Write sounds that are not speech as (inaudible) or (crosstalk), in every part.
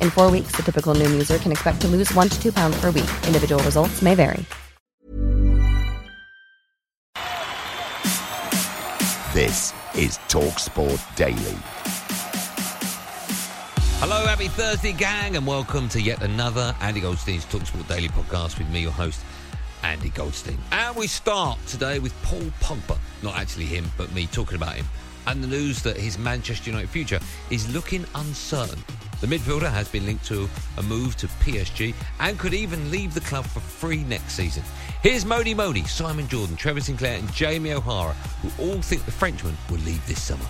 In four weeks, the typical Noom user can expect to lose one to two pounds per week. Individual results may vary. This is Talksport Daily. Hello, happy Thursday, gang, and welcome to yet another Andy Goldstein's Talksport Daily podcast with me, your host, Andy Goldstein. And we start today with Paul Pogba. Not actually him, but me talking about him. And the news that his Manchester United future is looking uncertain. The midfielder has been linked to a move to PSG and could even leave the club for free next season. Here's Moni Moni, Simon Jordan, Trevor Sinclair, and Jamie O'Hara, who all think the Frenchman will leave this summer.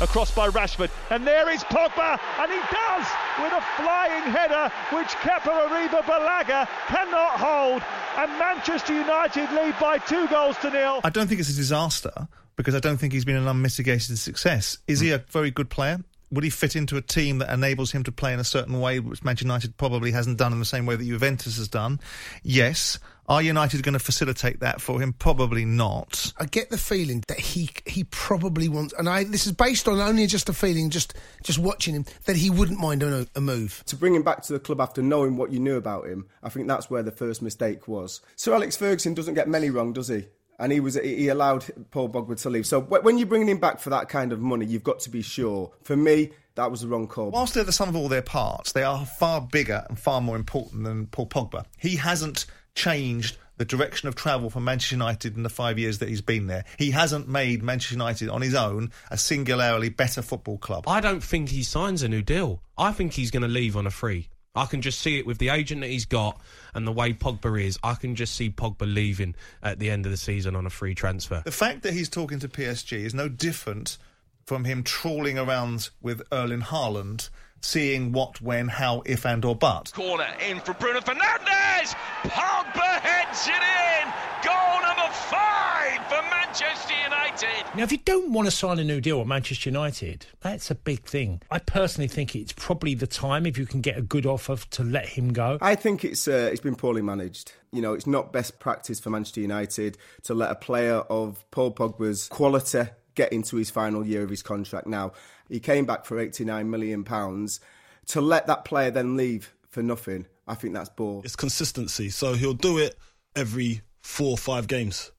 across by Rashford. And there is Pogba, and he does with a flying header, which Kepa Arrizabalaga cannot hold. And Manchester United lead by two goals to nil. I don't think it's a disaster because I don't think he's been an unmitigated success. Is he hmm. a very good player? Would he fit into a team that enables him to play in a certain way, which Manchester United probably hasn't done in the same way that Juventus has done? Yes. Are United going to facilitate that for him? Probably not. I get the feeling that he he probably wants, and I this is based on only just a feeling, just just watching him, that he wouldn't mind a, a move. To bring him back to the club after knowing what you knew about him, I think that's where the first mistake was. Sir Alex Ferguson doesn't get many wrong, does he? And he was he allowed Paul Pogba to leave. So when you're bringing him back for that kind of money, you've got to be sure. For me, that was the wrong call. Whilst they're the sum of all their parts, they are far bigger and far more important than Paul Pogba. He hasn't changed the direction of travel for Manchester United in the five years that he's been there. He hasn't made Manchester United on his own a singularly better football club. I don't think he signs a new deal. I think he's going to leave on a free. I can just see it with the agent that he's got and the way Pogba is. I can just see Pogba leaving at the end of the season on a free transfer. The fact that he's talking to PSG is no different from him trawling around with Erling Haaland, seeing what, when, how, if, and or but. Corner in for Bruno Fernandes. Pogba heads it in. Goal number five for Manchester United. Now, if you don't want to sign a new deal with Manchester United, that's a big thing. I personally think it's probably the time if you can get a good offer to let him go. I think it's uh, it's been poorly managed. You know, it's not best practice for Manchester United to let a player of Paul Pogba's quality get into his final year of his contract. Now, he came back for £89 million. To let that player then leave for nothing, I think that's ball. It's consistency. So he'll do it every four or five games,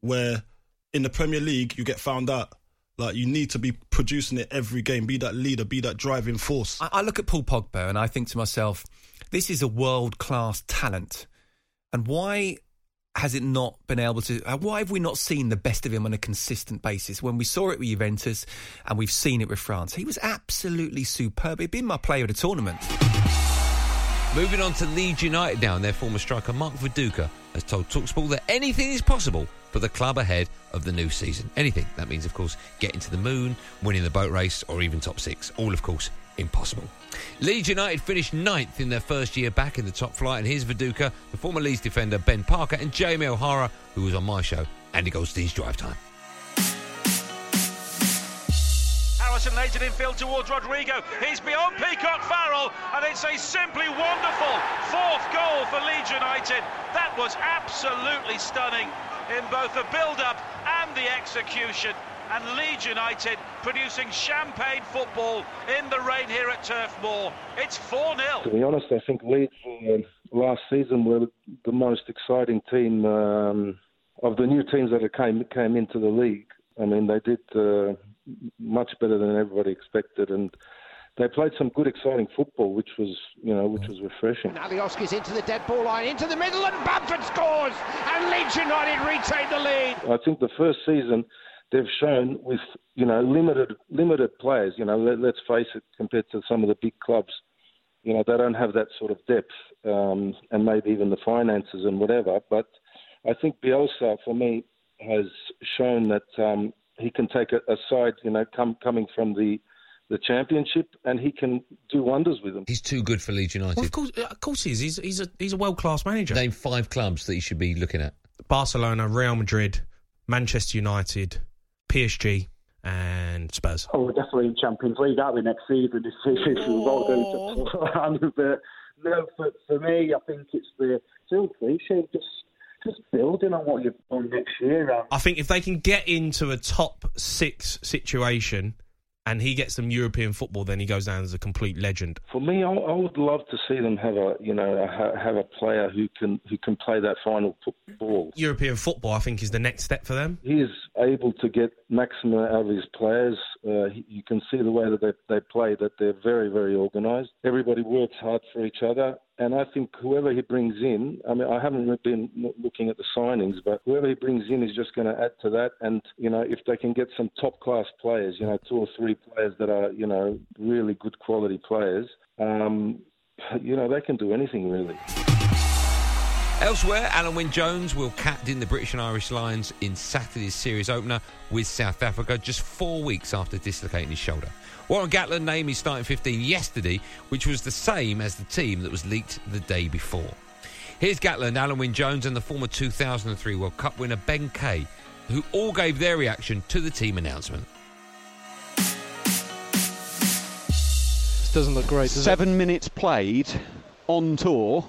where in the Premier League, you get found out. Like you need to be producing it every game, be that leader, be that driving force. I, I look at Paul Pogba and I think to myself, this is a world class talent. And why has it not been able to? Uh, why have we not seen the best of him on a consistent basis? When we saw it with Juventus and we've seen it with France, he was absolutely superb. He'd been my player of the tournament. Moving on to Leeds United now, and their former striker Mark Viduka has told Talksport that anything is possible for the club ahead of the new season. Anything. That means, of course, getting to the moon, winning the boat race, or even top six. All, of course, impossible. Leeds United finished ninth in their first year back in the top flight, and here's Viduka, the former Leeds defender Ben Parker, and Jamie O'Hara, who was on my show, Andy Goldstein's Drive Time. Allison lays it infield towards Rodrigo. He's beyond Peacock Farrell, and it's a simply wonderful fourth goal for Leeds United. That was absolutely stunning in both the build-up and the execution. and Leeds United producing champagne football in the rain here at Turf Moor. It's 4 0. To be honest, I think Leeds uh, last season were the most exciting team um, of the new teams that came came into the league. I mean, they did uh, much better than everybody expected, and they played some good, exciting football, which was, you know, which was refreshing. Alioski's into the dead ball line, into the middle, and Bamford scores, and Leeds United retain the lead. I think the first season they've shown with, you know, limited limited players. You know, let, us face it, compared to some of the big clubs, you know, they don't have that sort of depth, um, and maybe even the finances and whatever. But I think Bielsa, for me, has shown that um, he can take a, a side, you know, come, coming from the the championship, and he can do wonders with them. He's too good for Leeds United. Well, of course, uh, of course he is. He's, he's a he's a world class manager. Name five clubs that he should be looking at: Barcelona, Real Madrid, Manchester United, PSG, and Spurs. Oh, we're definitely in Champions League, aren't we, next season? If, if, if we all go to plan. But no, for, for me, I think it's the still cliche, just just building on what you've done next year. Um. I think if they can get into a top six situation and he gets some European football, then he goes down as a complete legend. For me, I, I would love to see them have a you know a, have a player who can who can play that final ball. European football, I think, is the next step for them. He is able to get maximum out of his players. Uh, he, you can see the way that they, they play that they're very very organised. Everybody works hard for each other, and I think whoever he brings in, I mean, I haven't been looking at the signings, but whoever he brings in is just going to add to that. And, you know, if they can get some top class players, you know, two or three players that are, you know, really good quality players, um, you know, they can do anything really. Elsewhere, Alun Wyn Jones will captain the British and Irish Lions in Saturday's series opener with South Africa just four weeks after dislocating his shoulder. Warren Gatland named his starting 15 yesterday, which was the same as the team that was leaked the day before. Here's Gatland, Alun Wyn Jones, and the former 2003 World Cup winner Ben Kay, who all gave their reaction to the team announcement. This doesn't look great. Does Seven it? minutes played on tour,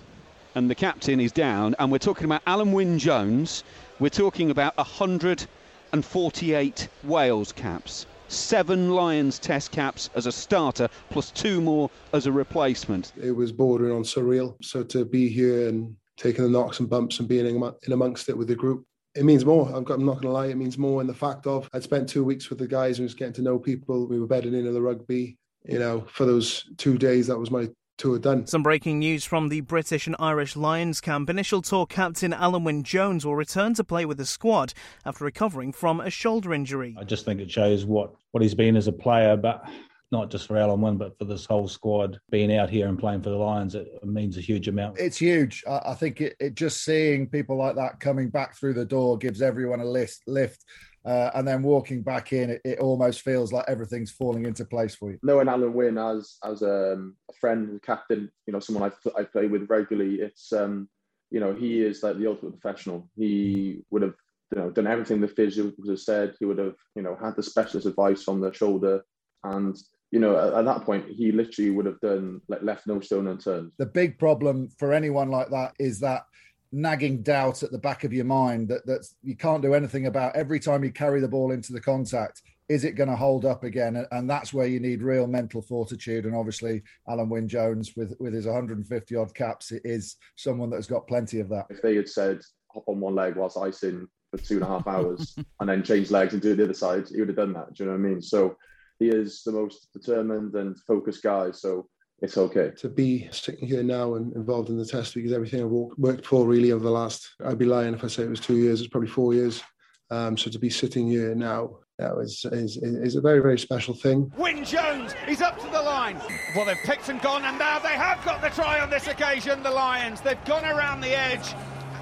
and the captain is down. And we're talking about Alun Wyn Jones. We're talking about 148 Wales caps seven Lions test caps as a starter, plus two more as a replacement. It was bordering on surreal. So to be here and taking the knocks and bumps and being in amongst it with the group, it means more. i am not going to lie. It means more in the fact of I'd spent two weeks with the guys and was getting to know people. We were bedding into the rugby. You know, for those two days, that was my tour done. Some breaking news from the British and Irish Lions camp. Initial tour captain Alun Wyn Jones will return to play with the squad after recovering from a shoulder injury. I just think it shows what, what he's been as a player, but not just for Alun Wyn, but for this whole squad being out here and playing for the Lions, it means a huge amount. It's huge. I think it, it just seeing people like that coming back through the door gives everyone a list, lift. Uh, and then walking back in, it, it, almost feels like everything's falling into place for you. Knowing Alun Wyn as as a, um, a friend and captain, you know, someone I I play with regularly, it's um, you know, he is like the ultimate professional. He would have you know done everything the physio would have said. He would have you know had the specialist advice on the shoulder, and you know, at, at, that point, he literally would have done like left no stone unturned. The big problem for anyone like that is that nagging doubt at the back of your mind that that you can't do anything about every time you carry the ball into the contact is it going to hold up again? And that's where you need real mental fortitude. And obviously alun Wyn Jones with with his 150 odd caps is someone that has got plenty of that. If they had said hop on one leg whilst icing for two and a half hours (laughs) and then change legs and do the other side he would have done that. Do you know what I mean? So he is the most determined and focused guy. So it's okay to be sitting here now and involved in the test because everything I've worked for really over the last I'd be lying if I say it was two years it's probably four years um, so to be sitting here now that was is, is a very very special thing. Wyn Jones he's up to the line. Well, they've picked and gone, and now they have got the try on this occasion. The Lions they've gone around the edge.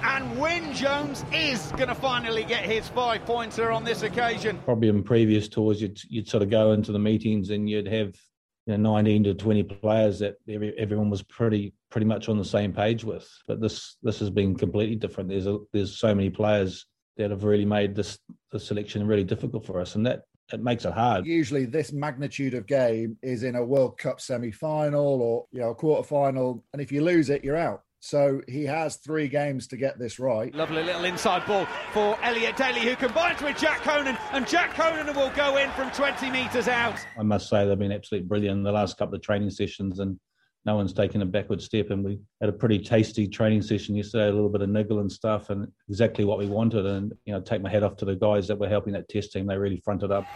And Wyn Jones is going to finally get his five pointer on this occasion. Probably in previous tours, you'd, you'd sort of go into the meetings and you'd have you know, 19 to 20 players that every, everyone was pretty pretty much on the same page with. But this this has been completely different. There's a, there's so many players that have really made this the selection really difficult for us, and that it makes it hard. Usually, this magnitude of game is in a World Cup semi-final or you know quarter final, and if you lose it, you're out. So he has three games to get this right. Lovely little inside ball for Elliot Daly, who combines with Jack Conan, and Jack Conan will go in from 20 metres out. I must say they've been absolutely brilliant in the last couple of training sessions, and no one's taken a backward step. And we had a pretty tasty training session yesterday, a little bit of niggle and stuff, and exactly what we wanted. And you know, take my hat off to the guys that were helping that test team. They really fronted up.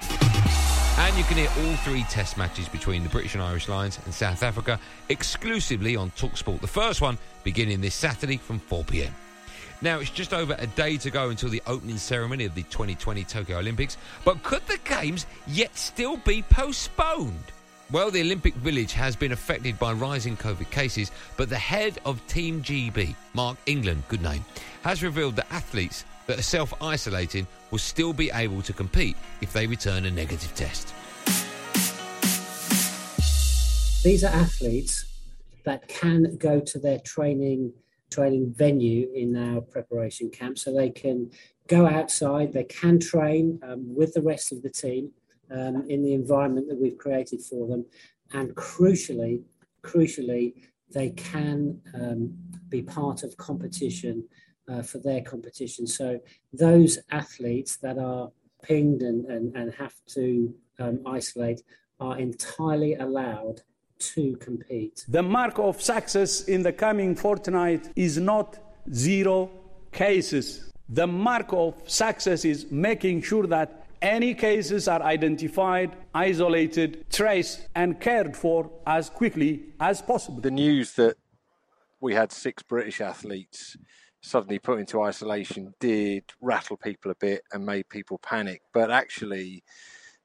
And you can hear all three test matches between the British and Irish Lions and South Africa exclusively on Talksport. The first one beginning this Saturday from 4 pm. Now, it's just over a day to go until the opening ceremony of the 2020 Tokyo Olympics, but could the Games yet still be postponed? Well, the Olympic Village has been affected by rising COVID cases, but the head of Team GB, Mark England, good name, has revealed that athletes that are self isolating will still be able to compete if they return a negative test. These are athletes that can go to their training training venue in our preparation camp, so they can go outside. They can train um, with the rest of the team um, in the environment that we've created for them, and crucially, crucially, they can um, be part of competition uh, for their competition. So those athletes that are pinged and, and, and have to um, isolate are entirely allowed to compete. The mark of success in the coming fortnight is not zero cases. The mark of success is making sure that any cases are identified, isolated, traced, and cared for as quickly as possible. The news that we had six British athletes suddenly put into isolation did rattle people a bit and made people panic. But actually,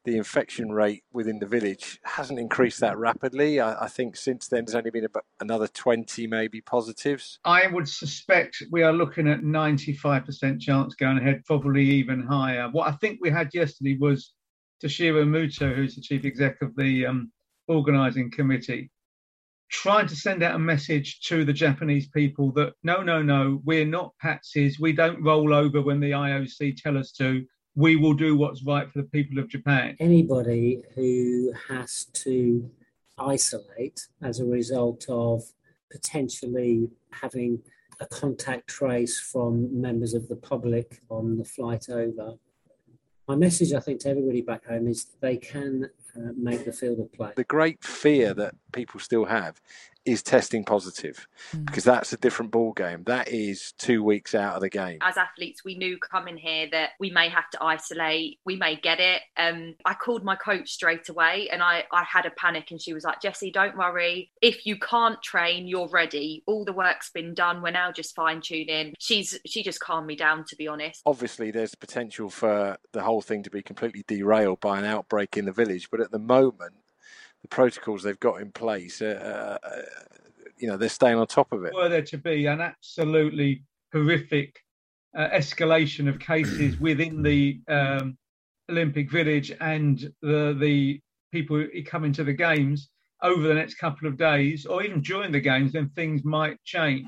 the infection rate within the village hasn't increased that rapidly. I, I, think since then there's only been about another 20 maybe positives. I would suspect we are looking at 95% chance going ahead, probably even higher. What I think we had yesterday was Toshiro Muto, who's the chief exec of the um, organising committee, trying to send out a message to the Japanese people that no, no, no, we're not patsies. We don't roll over when the IOC tell us to. We will do what's right for the people of Japan. Anybody who has to isolate as a result of potentially having a contact trace from members of the public on the flight over. My message, I think, to everybody back home is they can uh, make the field of play. The great fear that people still have is testing positive mm. because that's a different ball game. That is two weeks out of the game. As athletes, we knew coming here that we may have to isolate. We may get it. Um, I called my coach straight away, and I I had a panic, and she was like, "Jessie, don't worry. If you can't train, you're ready. All the work's been done. We're now just fine tuning." She's she just calmed me down, to be honest. Obviously, there's potential for the whole thing to be completely derailed by an outbreak in the village, but at the moment the protocols they've got in place, uh, uh, you know, they're staying on top of it. Were there to be an absolutely horrific uh, escalation of cases (clears throat) within the um, Olympic Village and the the people coming to the games over the next couple of days, or even during the games, then things might change.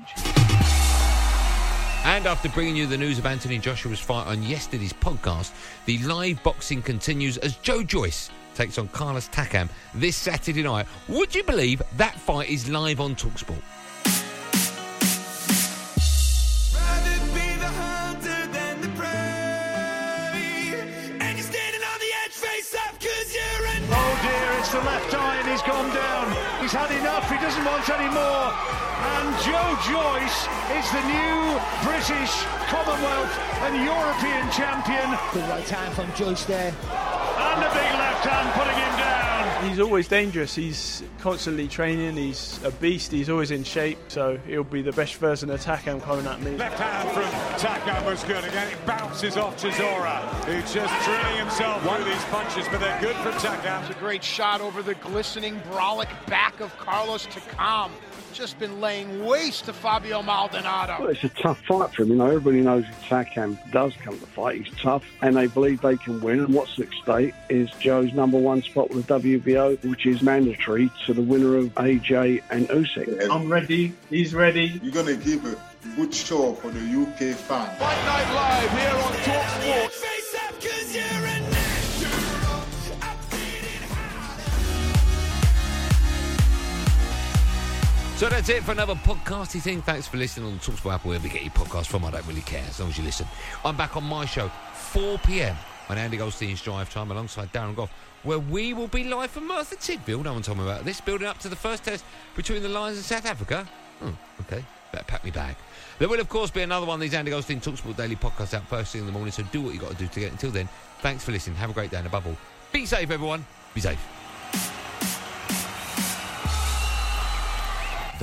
And after bringing you the news of Anthony Joshua's fight on yesterday's podcast, the live boxing continues as Joe Joyce takes on Carlos Takam this Saturday night. Would you believe that fight is live on Talksport? Oh dear, it's the left eye and he's gone down. He's had enough, he doesn't want any more. And Joe Joyce is the new British Commonwealth and European champion. Good right hand from Joyce there. And a big left hand putting him down. He's always dangerous. He's constantly training. He's a beast. He's always in shape. So he'll be the best version of Takam coming at me. Left hand from Takam was good. Again, it bounces off Chisora, who's just drilling himself through these punches, but they're good from Takam. It's a great shot over the glistening brolic back of Carlos Takam just been laying waste to Fabio Maldonado. Well, it's a tough fight for him. You know, everybody knows if Takam does come to fight, he's tough, and they believe they can win. And what's at stake is Joe's number one spot with the WBO, which is mandatory to the winner of AJ and Usyk. I'm ready. He's ready. You're going to give a good show for the UK fans. Fight Night Live here on Talksport. So that's it for another podcasty thing. Thanks for listening on Talksport Apple, wherever you get your podcast from. I don't really care as long as you listen. I'm back on my show, 4 p.m. on Andy Goldstein's Drive Time alongside Darren Gough, where we will be live from Merthyr Tydfil. No one told me about this. Building up to the first test between the Lions and South Africa. Hmm, okay, better pack me bag. There will, of course, be another one of these Andy Goldstein Talksport Daily podcasts out first thing in the morning, so do what you got to do to get until then. Thanks for listening. Have a great day and above all, be safe, everyone. Be safe.